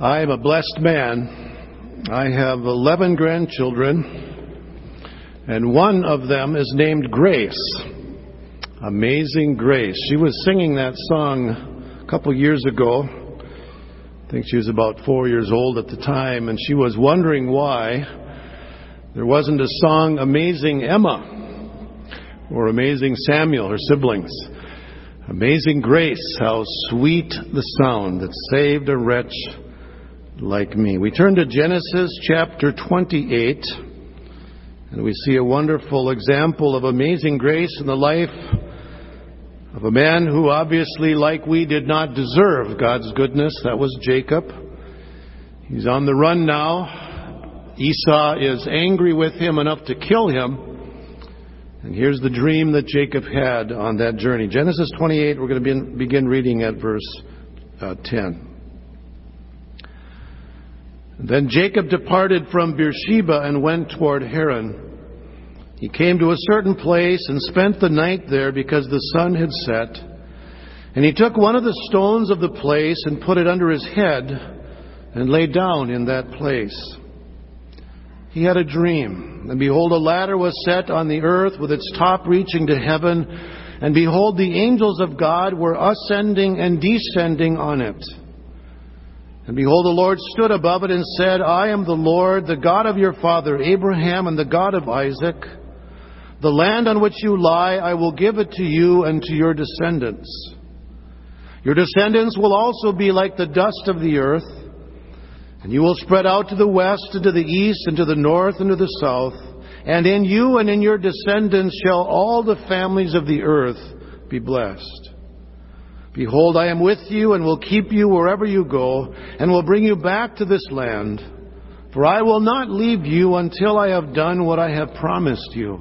I am a blessed man. I have 11 grandchildren, and one of them is named Grace. Amazing Grace. She was singing that song a couple years ago. I think she was about four years old at the time, and she was wondering why there wasn't a song Amazing Emma or Amazing Samuel, her siblings. Amazing grace, how sweet the sound that saved a wretch like me. We turn to Genesis chapter 28, and we see a wonderful example of amazing grace in the life of a man who obviously, like we, did not deserve God's goodness. That was Jacob. He's on the run now. Esau is angry with him enough to kill him. And here's the dream that Jacob had on that journey. Genesis 28, we're going to begin reading at verse uh, 10. Then Jacob departed from Beersheba and went toward Haran. He came to a certain place and spent the night there because the sun had set. And he took one of the stones of the place and put it under his head and lay down in that place. He had a dream, and behold, a ladder was set on the earth with its top reaching to heaven, and behold, the angels of God were ascending and descending on it. And behold, the Lord stood above it and said, I am the Lord, the God of your father Abraham and the God of Isaac. The land on which you lie, I will give it to you and to your descendants. Your descendants will also be like the dust of the earth, and you will spread out to the west and to the east and to the north and to the south. And in you and in your descendants shall all the families of the earth be blessed. Behold, I am with you and will keep you wherever you go, and will bring you back to this land. For I will not leave you until I have done what I have promised you.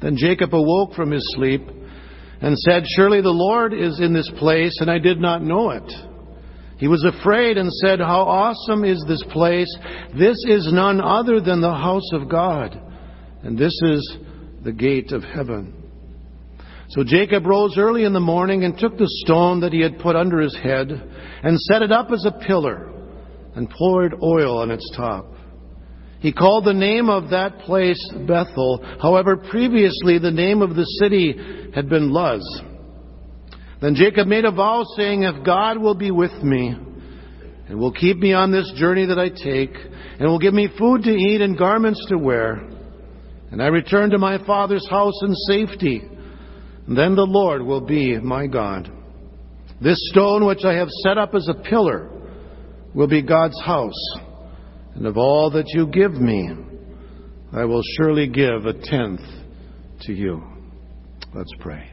Then Jacob awoke from his sleep and said, Surely the Lord is in this place, and I did not know it. He was afraid and said, How awesome is this place! This is none other than the house of God, and this is the gate of heaven. So Jacob rose early in the morning and took the stone that he had put under his head and set it up as a pillar and poured oil on its top. He called the name of that place Bethel. However, previously the name of the city had been Luz. Then Jacob made a vow saying, If God will be with me and will keep me on this journey that I take and will give me food to eat and garments to wear, and I return to my father's house in safety, then the Lord will be my God. This stone which I have set up as a pillar will be God's house. And of all that you give me, I will surely give a tenth to you. Let's pray.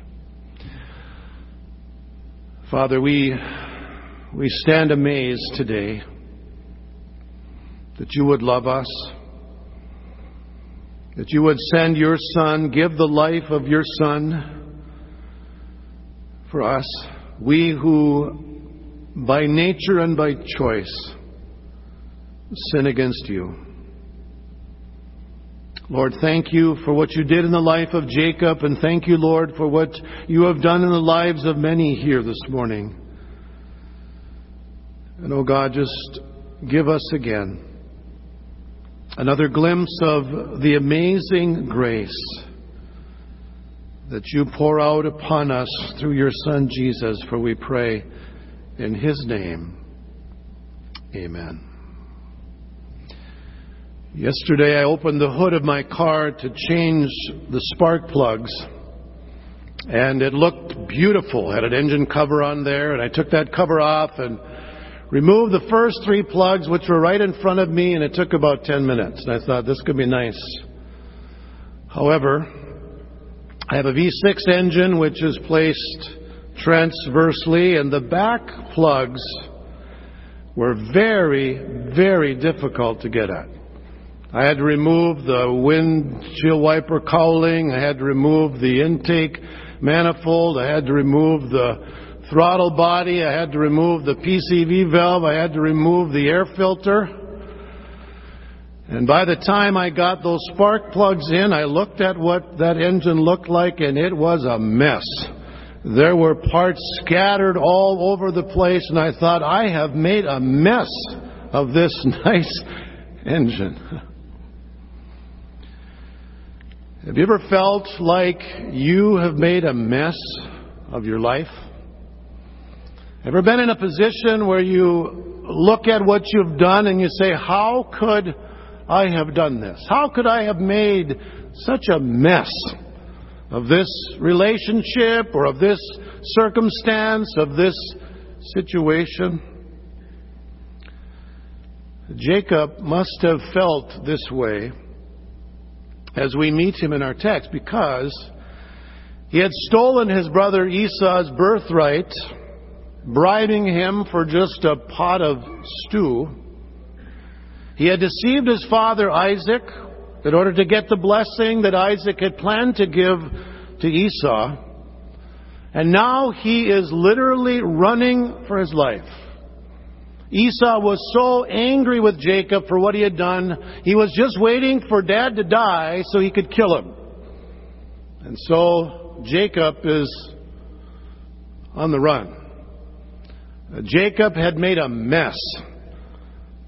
Father, we, we stand amazed today that you would love us, that you would send your Son, give the life of your Son for us, we who by nature and by choice sin against you. Lord, thank you for what you did in the life of Jacob, and thank you, Lord, for what you have done in the lives of many here this morning. And, oh God, just give us again another glimpse of the amazing grace that you pour out upon us through your Son Jesus, for we pray in his name. Amen. Yesterday I opened the hood of my car to change the spark plugs and it looked beautiful. It had an engine cover on there and I took that cover off and removed the first three plugs which were right in front of me and it took about 10 minutes and I thought this could be nice. However, I have a V6 engine which is placed transversely, and the back plugs were very, very difficult to get at. I had to remove the windshield wiper cowling, I had to remove the intake manifold, I had to remove the throttle body, I had to remove the PCV valve, I had to remove the air filter. And by the time I got those spark plugs in, I looked at what that engine looked like and it was a mess. there were parts scattered all over the place, and I thought, I have made a mess of this nice engine. Have you ever felt like you have made a mess of your life? Ever been in a position where you look at what you've done and you say, How could I have done this? How could I have made such a mess of this relationship or of this circumstance, of this situation? Jacob must have felt this way as we meet him in our text because he had stolen his brother Esau's birthright, bribing him for just a pot of stew. He had deceived his father Isaac in order to get the blessing that Isaac had planned to give to Esau. And now he is literally running for his life. Esau was so angry with Jacob for what he had done, he was just waiting for dad to die so he could kill him. And so Jacob is on the run. Jacob had made a mess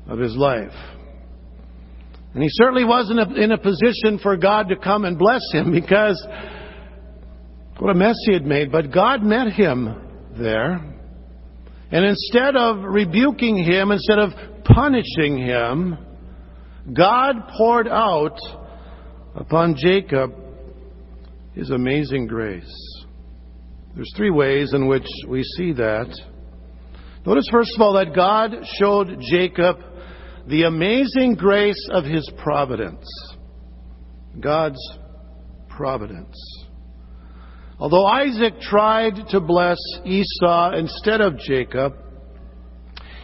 of his life. And he certainly wasn't in a position for God to come and bless him because what a mess he had made. But God met him there. And instead of rebuking him, instead of punishing him, God poured out upon Jacob his amazing grace. There's three ways in which we see that. Notice, first of all, that God showed Jacob the amazing grace of his providence. God's providence. Although Isaac tried to bless Esau instead of Jacob,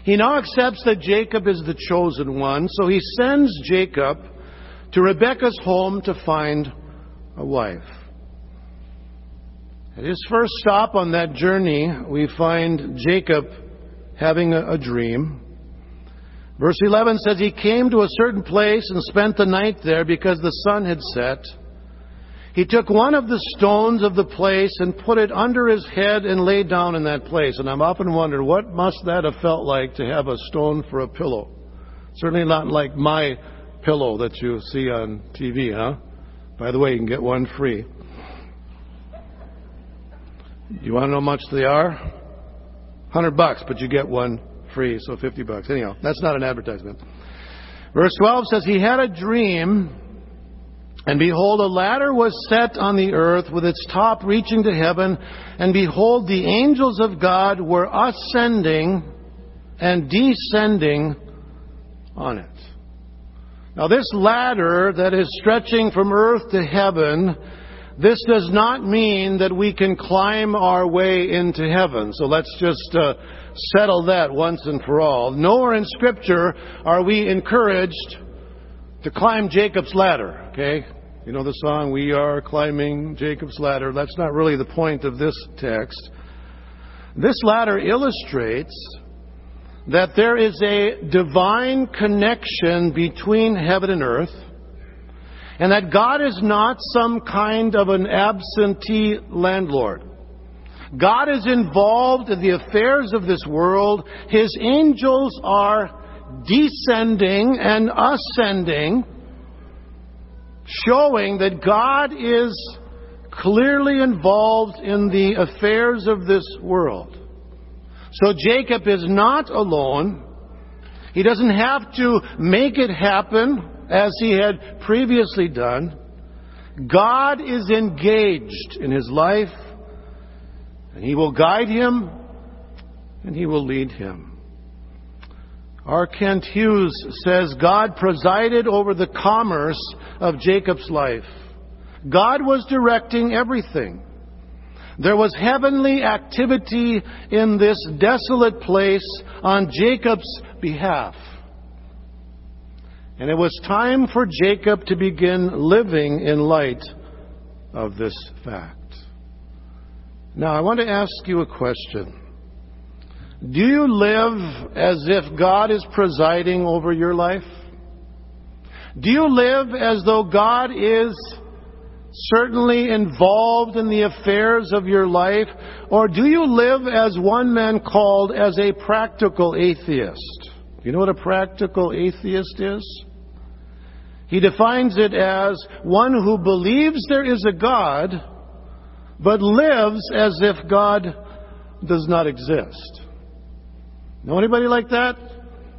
he now accepts that Jacob is the chosen one, so he sends Jacob to Rebekah's home to find a wife. At his first stop on that journey, we find Jacob having a, dream. Verse 11 says, He came to a certain place and spent the night there because the sun had set. He took one of the stones of the place and put it under his head and lay down in that place. And I've often wondered, what must that have felt like to have a stone for a pillow? Certainly not like my pillow that you see on TV, huh? By the way, you can get one free. Do You want to know how much they are? 100 bucks, but you get one free, so 50 bucks. Anyhow, that's not an advertisement. Verse 12 says, He had a dream and behold, a ladder was set on the earth with its top reaching to heaven. And behold, the angels of God were ascending and descending on it. Now, this ladder that is stretching from earth to heaven, this does not mean that we can climb our way into heaven. So let's just uh, settle that once and for all. Nowhere in Scripture are we encouraged to climb Jacob's ladder, okay? You know the song, We Are Climbing Jacob's Ladder. That's not really the point of this text. This ladder illustrates that there is a divine connection between heaven and earth, and that God is not some kind of an absentee landlord. God is involved in the affairs of this world. His angels are descending and ascending showing that God is clearly involved in the affairs of this world. So Jacob is not alone. He doesn't have to make it happen as he had previously done. God is engaged in his life, and he will guide him, and he will lead him. R. Kent Hughes says God presided over the commerce of Jacob's life. God was directing everything. There was heavenly activity in this desolate place on Jacob's behalf. And it was time for Jacob to begin living in light of this fact. Now, I want to ask you a question. Do you live as if God is presiding over your life? Do you live as though God is certainly involved in the affairs of your life? Or do you live as one man called as a practical atheist? You know what a practical atheist is? He defines it as one who believes there is a God, but lives as if God does not exist. Know anybody like that?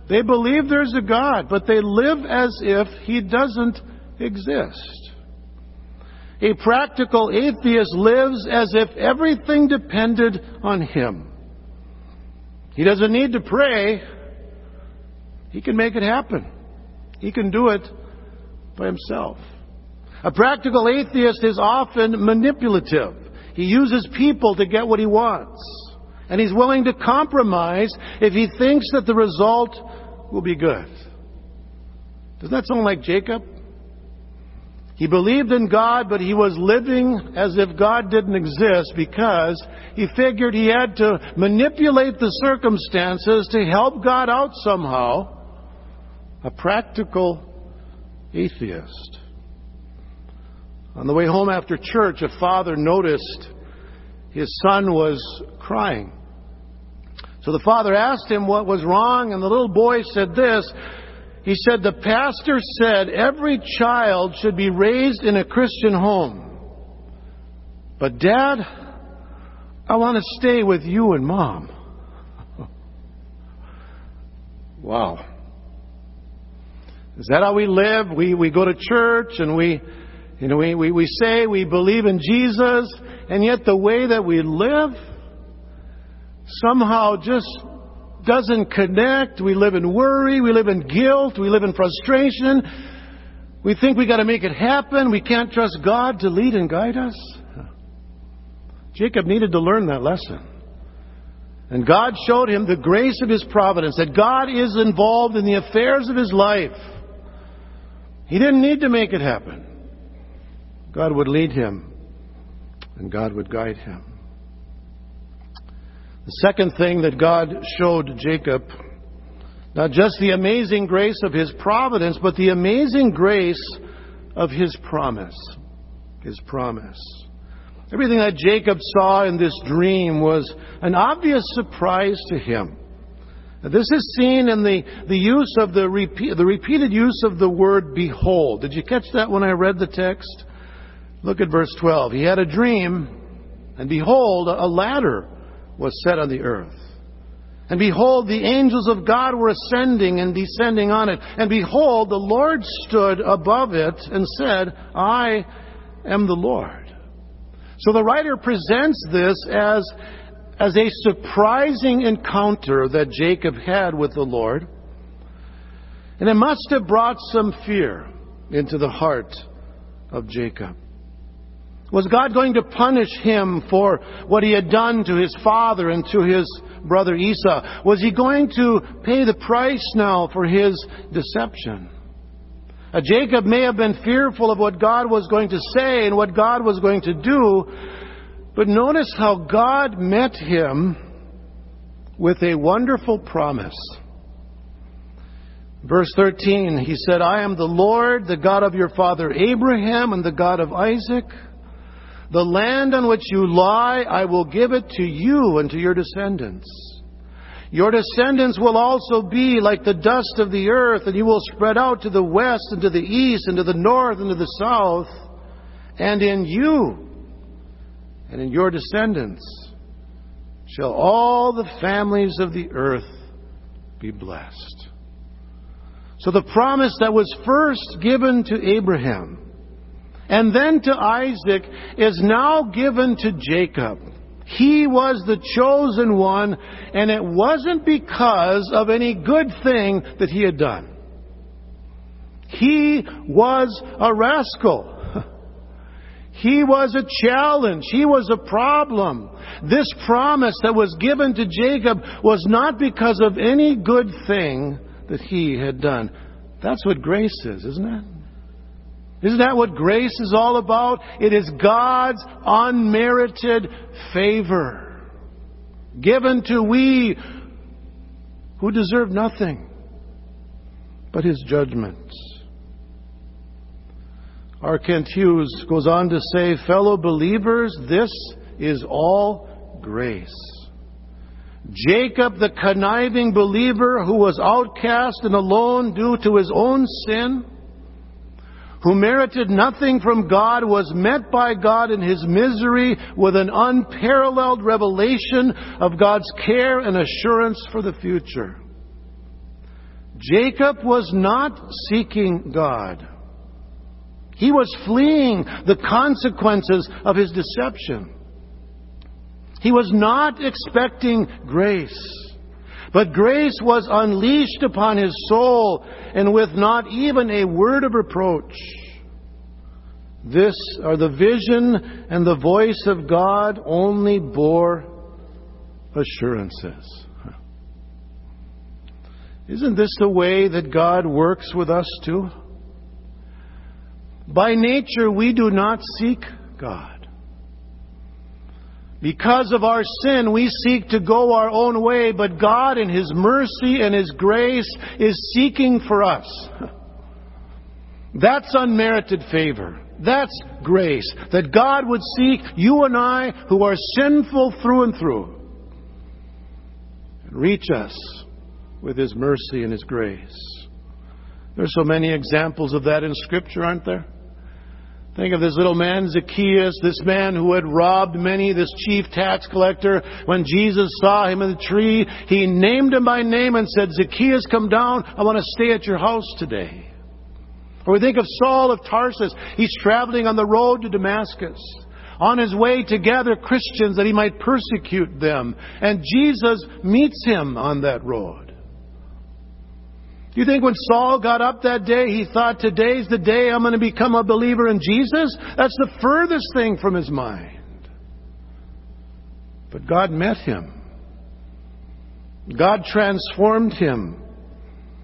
They believe there's a God, but they live as if He doesn't exist. A practical atheist lives as if everything depended on him. He doesn't need to pray. He can make it happen. He can do it by himself. A practical atheist is often manipulative. He uses people to get what he wants. And he's willing to compromise if he thinks that the result will be good. Doesn't that sound like Jacob? He believed in God, but he was living as if God didn't exist because he figured he had to manipulate the circumstances to help God out somehow. A practical atheist. On the way home after church, a father noticed his son was crying. So the father asked him what was wrong, and the little boy said this he said, The pastor said every child should be raised in a Christian home. But, Dad, I want to stay with you and Mom. wow. Is that how we live? We, we go to church and we, you know, we, we, we say we believe in Jesus, and yet the way that we live somehow just doesn't connect. We live in worry. We live in guilt. We live in frustration. We think we got to make it happen. We can't trust God to lead and guide us. Jacob needed to learn that lesson. And God showed him the grace of his providence, that God is involved in the affairs of his life. He didn't need to make it happen. God would lead him, and God would guide him. The second thing that God showed Jacob, not just the amazing grace of his providence, but the amazing grace of his promise. His promise. Everything that Jacob saw in this dream was an obvious surprise to him. This is seen in the, the use of the, repeat, the repeated use of the word behold. Did you catch that when I read the text? Look at verse 12. He had a dream, and behold, a ladder was set on the earth. And behold, the angels of God were ascending and descending on it. And behold, the Lord stood above it and said, I am the Lord. So the writer presents this as, as a surprising encounter that Jacob had with the Lord. And it must have brought some fear into the heart of Jacob. Was God going to punish him for what he had done to his father and to his brother Esau? Was he going to pay the price now for his deception? Uh, Jacob may have been fearful of what God was going to say and what God was going to do, but notice how God met him with a wonderful promise. Verse 13, he said, I am the Lord, the God of your father Abraham and the God of Isaac. The land on which you lie, I will give it to you and to your descendants. Your descendants will also be like the dust of the earth, and you will spread out to the west and to the east and to the north and to the south. And in you and in your descendants shall all the families of the earth be blessed. So the promise that was first given to Abraham and then to Isaac is now given to Jacob. He was the chosen one, and it wasn't because of any good thing that he had done. He was a rascal. He was a challenge. He was a problem. This promise that was given to Jacob was not because of any good thing that he had done. That's what grace is, isn't it? Isn't that what grace is all about? It is God's unmerited favor given to we who deserve nothing but His judgments. R. Kent Hughes goes on to say, fellow believers, this is all grace. Jacob, the conniving believer who was outcast and alone due to his own sin, who merited nothing from God, was met by God in his misery with an unparalleled revelation of God's care and assurance for the future. Jacob was not seeking God. He was fleeing the consequences of his deception. He was not expecting grace. But grace was unleashed upon his soul, and with not even a word of reproach. This are the vision and the voice of God only bore assurances. Isn't this the way that God works with us too? By nature, we do not seek God. Because of our sin, we seek to go our own way, but God, in His mercy and His grace, is seeking for us. That's unmerited favor. That's grace. That God would seek you and I, who are sinful through and through, and reach us with His mercy and His grace. There's so many examples of that in Scripture, aren't there? Think of this little man, Zacchaeus, this man who had robbed many, this chief tax collector. When Jesus saw him in the tree, he named him by name and said, Zacchaeus, come down. I want to stay at your house today. Or we think of Saul of Tarsus. He's traveling on the road to Damascus. On his way to gather Christians that he might persecute them. And Jesus meets him on that road. You think when Saul got up that day, he thought, today's the day I'm going to become a believer in Jesus? That's the furthest thing from his mind. But God met him. God transformed him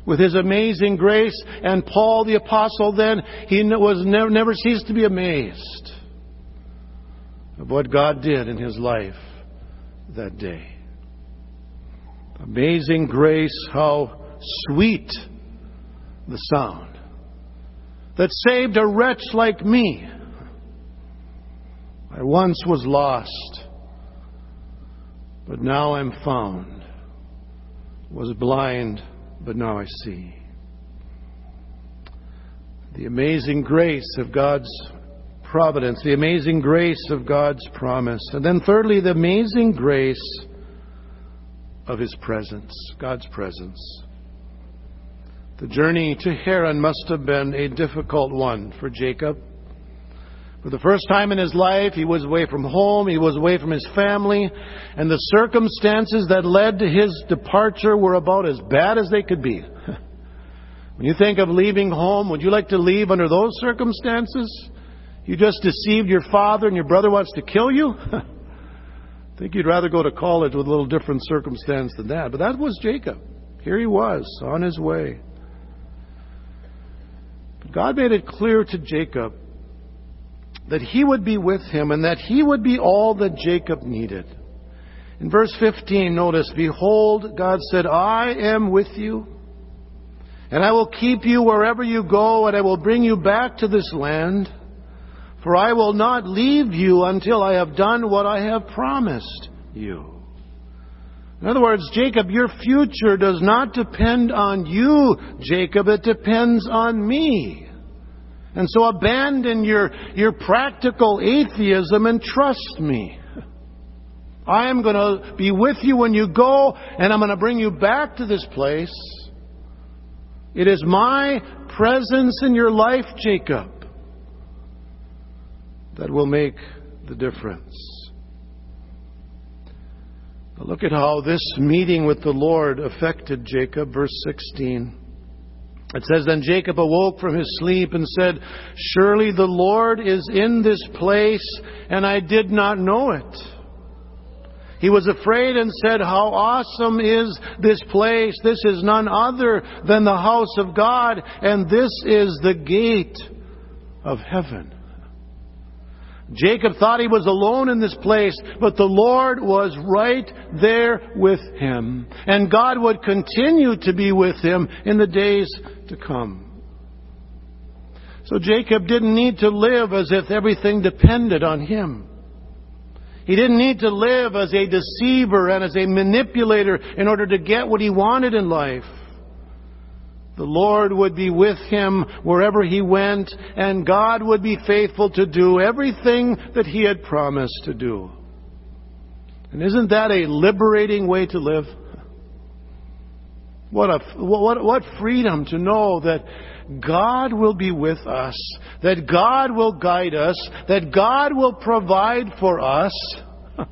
with his amazing grace. And Paul the apostle then, he was never, never ceased to be amazed of what God did in his life that day. Amazing grace, how sweet the sound that saved a wretch like me. I once was lost, but now I'm found. Was blind, but now I see. The amazing grace of God's providence, the amazing grace of God's promise. And then, thirdly, the amazing grace of His presence, God's presence. The journey to Haran must have been a difficult one for Jacob. For the first time in his life, he was away from home, he was away from his family, and the circumstances that led to his departure were about as bad as they could be. when you think of leaving home, would you like to leave under those circumstances? You just deceived your father and your brother wants to kill you? I think you'd rather go to college with a little different circumstance than that. But that was Jacob. Here he was, on his way. God made it clear to Jacob that he would be with him and that he would be all that Jacob needed. In verse 15, notice, Behold, God said, I am with you, and I will keep you wherever you go, and I will bring you back to this land, for I will not leave you until I have done what I have promised you. In other words, Jacob, your future does not depend on you, Jacob. It depends on me. And so abandon your, your practical atheism and trust me. I am going to be with you when you go, and I'm going to bring you back to this place. It is my presence in your life, Jacob, that will make the difference. Look at how this meeting with the Lord affected Jacob, verse 16. It says, Then Jacob awoke from his sleep and said, Surely the Lord is in this place, and I did not know it. He was afraid and said, How awesome is this place! This is none other than the house of God, and this is the gate of heaven. Jacob thought he was alone in this place, but the Lord was right there with him. And God would continue to be with him in the days to come. So Jacob didn't need to live as if everything depended on him. He didn't need to live as a deceiver and as a manipulator in order to get what he wanted in life. The Lord would be with him wherever he went, and God would be faithful to do everything that he had promised to do. And isn't that a liberating way to live? What a, what, what freedom to know that God will be with us, that God will guide us, that God will provide for us.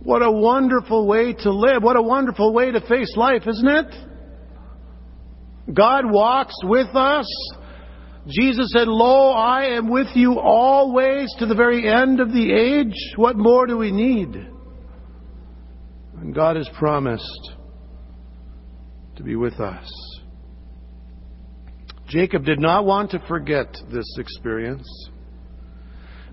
What a wonderful way to live. What a wonderful way to face life, isn't it? God walks with us. Jesus said, Lo, I am with you always to the very end of the age. What more do we need? And God has promised to be with us. Jacob did not want to forget this experience.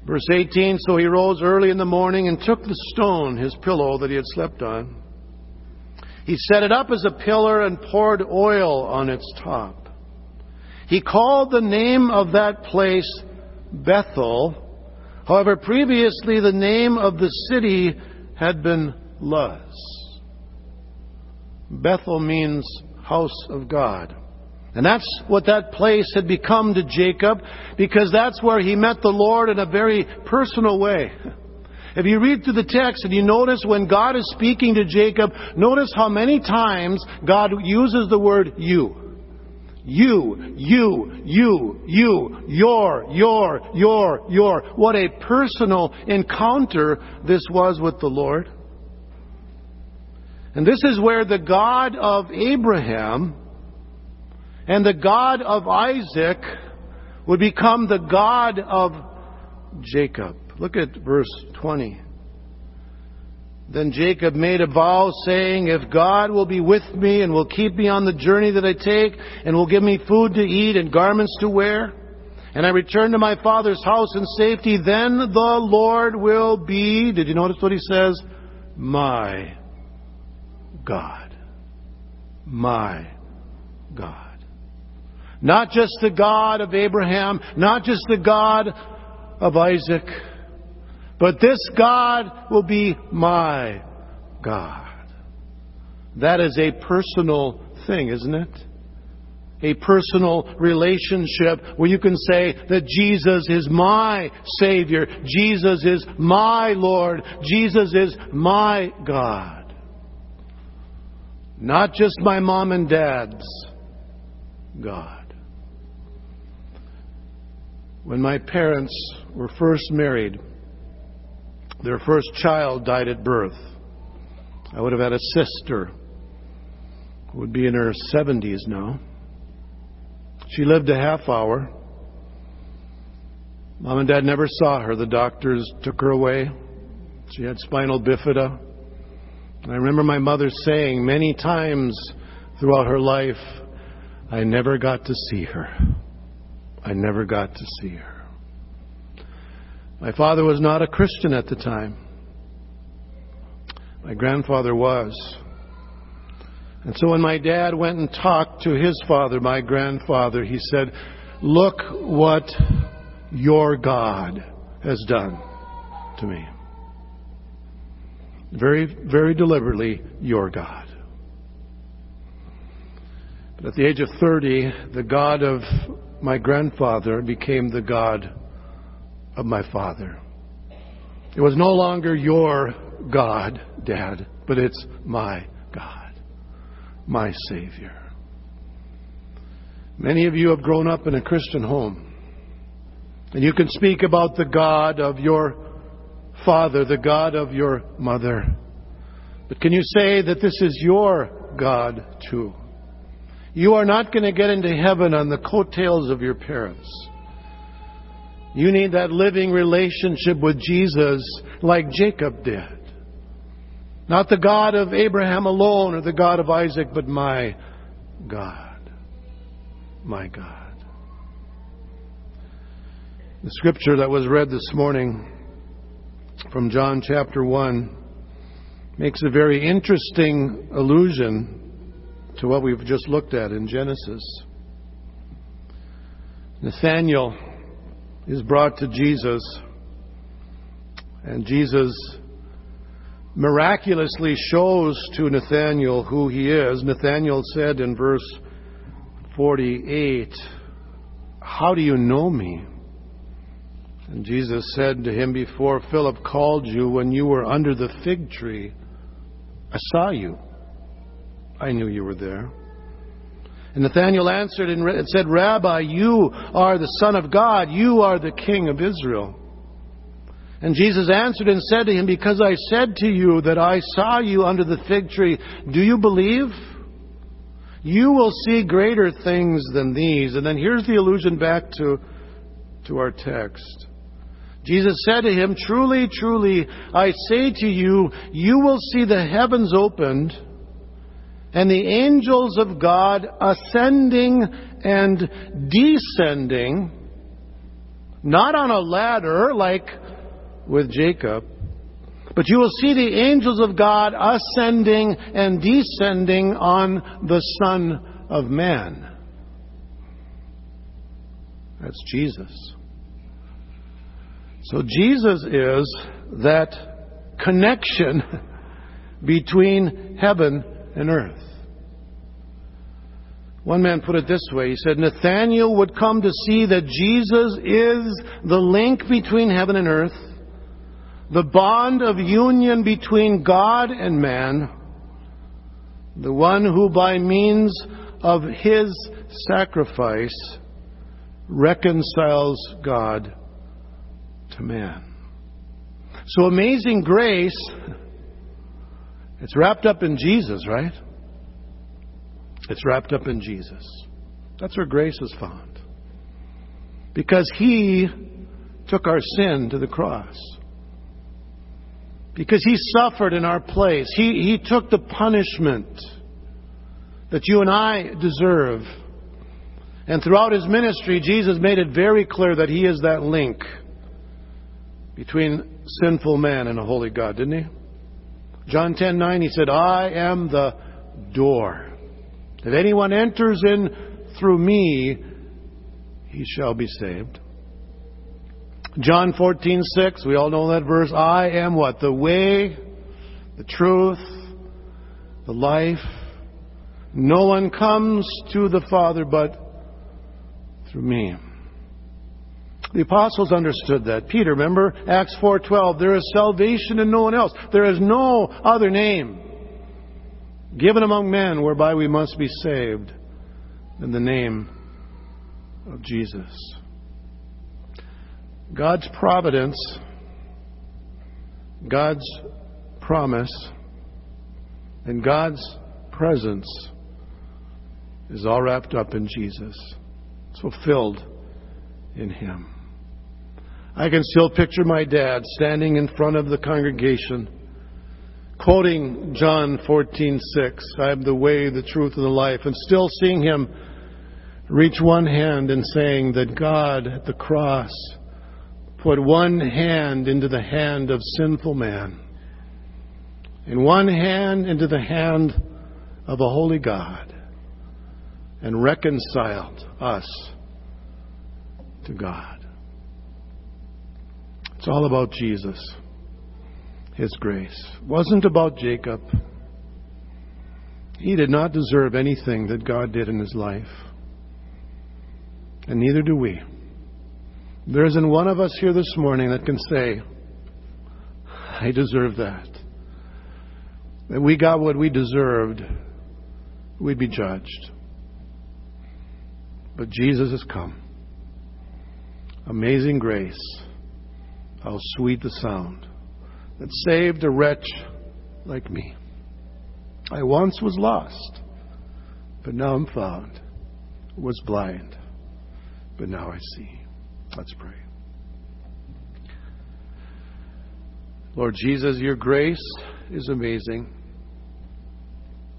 Verse 18 So he rose early in the morning and took the stone, his pillow that he had slept on. He set it up as a pillar and poured oil on its top. He called the name of that place Bethel. However, previously the name of the city had been Luz. Bethel means house of God. And that's what that place had become to Jacob because that's where he met the Lord in a very personal way. If you read through the text and you notice when God is speaking to Jacob, notice how many times God uses the word you. You, you, you, you, your, your, your, your. What a personal encounter this was with the Lord. And this is where the God of Abraham and the God of Isaac would become the God of Jacob. Look at verse 20. Then Jacob made a vow saying, If God will be with me and will keep me on the journey that I take and will give me food to eat and garments to wear, and I return to my father's house in safety, then the Lord will be, did you notice what he says? My God. My God. Not just the God of Abraham, not just the God of Isaac, but this God will be my God. That is a personal thing, isn't it? A personal relationship where you can say that Jesus is my Savior. Jesus is my Lord. Jesus is my God. Not just my mom and dad's God. When my parents were first married, their first child died at birth. I would have had a sister who would be in her 70s now. She lived a half hour. Mom and Dad never saw her. The doctors took her away. She had spinal bifida. And I remember my mother saying many times throughout her life, I never got to see her. I never got to see her. My father was not a Christian at the time. My grandfather was. And so when my dad went and talked to his father, my grandfather, he said, Look what your God has done to me. Very, very deliberately, your God. But at the age of 30, the God of my grandfather became the God of my father. It was no longer your God, Dad, but it's my God, my Savior. Many of you have grown up in a Christian home, and you can speak about the God of your father, the God of your mother. But can you say that this is your God too? You are not going to get into heaven on the coattails of your parents. You need that living relationship with Jesus like Jacob did. Not the God of Abraham alone or the God of Isaac, but my God. My God. The scripture that was read this morning from John chapter 1 makes a very interesting allusion to what we've just looked at in Genesis. Nathanael is brought to Jesus, and Jesus miraculously shows to Nathanael who he is. Nathanael said in verse 48, How do you know me? And Jesus said to him, Before Philip called you, when you were under the fig tree, I saw you. I knew you were there. And Nathanael answered and said, Rabbi, you are the Son of God. You are the King of Israel. And Jesus answered and said to him, Because I said to you that I saw you under the fig tree, do you believe? You will see greater things than these. And then here's the allusion back to, to our text. Jesus said to him, Truly, truly, I say to you, you will see the heavens opened and the angels of God ascending and descending, not on a ladder like with Jacob, but you will see the angels of God ascending and descending on the Son of Man. That's Jesus. So Jesus is that connection between heaven and earth. One man put it this way. He said, Nathanael would come to see that Jesus is the link between heaven and earth, the bond of union between God and man, the one who by means of his sacrifice reconciles God to man. So amazing grace it's wrapped up in Jesus, right? It's wrapped up in Jesus. That's where grace is found. Because He took our sin to the cross. Because He suffered in our place. He, he took the punishment that you and I deserve. And throughout His ministry, Jesus made it very clear that He is that link between sinful man and a holy God, didn't He? John 10:9 he said, "I am the door. If anyone enters in through me, he shall be saved." John 14:6, we all know that verse, "I am what? The way, the truth, the life. No one comes to the Father but through me." The apostles understood that. Peter, remember Acts 4:12, there is salvation in no one else. There is no other name given among men whereby we must be saved than the name of Jesus. God's providence, God's promise, and God's presence is all wrapped up in Jesus. It's fulfilled in Him. I can still picture my dad standing in front of the congregation, quoting John 14:6, "I am the way, the truth, and the life," and still seeing him reach one hand and saying that God at the cross put one hand into the hand of sinful man, and one hand into the hand of a holy God, and reconciled us to God. It's all about Jesus, His grace. It wasn't about Jacob. He did not deserve anything that God did in his life. And neither do we. There isn't one of us here this morning that can say, I deserve that. That we got what we deserved, we'd be judged. But Jesus has come. Amazing grace how sweet the sound that saved a wretch like me. I once was lost, but now I'm found. Was blind, but now I see. Let's pray. Lord Jesus, your grace is amazing.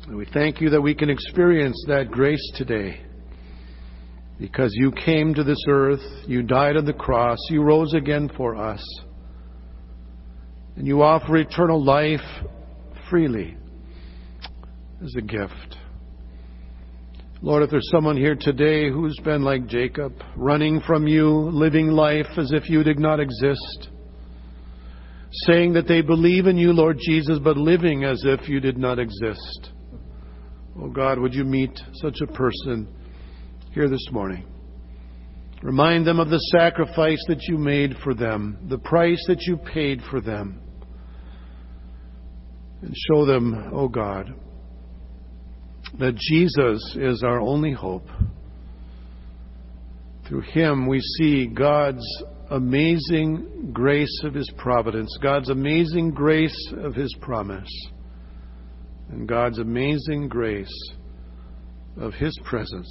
And we thank you that we can experience that grace today because you came to this earth, you died on the cross, you rose again for us, and you offer eternal life freely as a gift. Lord, if there's someone here today who's been like Jacob, running from you, living life as if you did not exist, saying that they believe in you, Lord Jesus, but living as if you did not exist. Oh God, would you meet such a person here this morning? Remind them of the sacrifice that you made for them, the price that you paid for them. And show them, oh God, that Jesus is our only hope. Through him we see God's amazing grace of his providence, God's amazing grace of his promise, and God's amazing grace of his presence.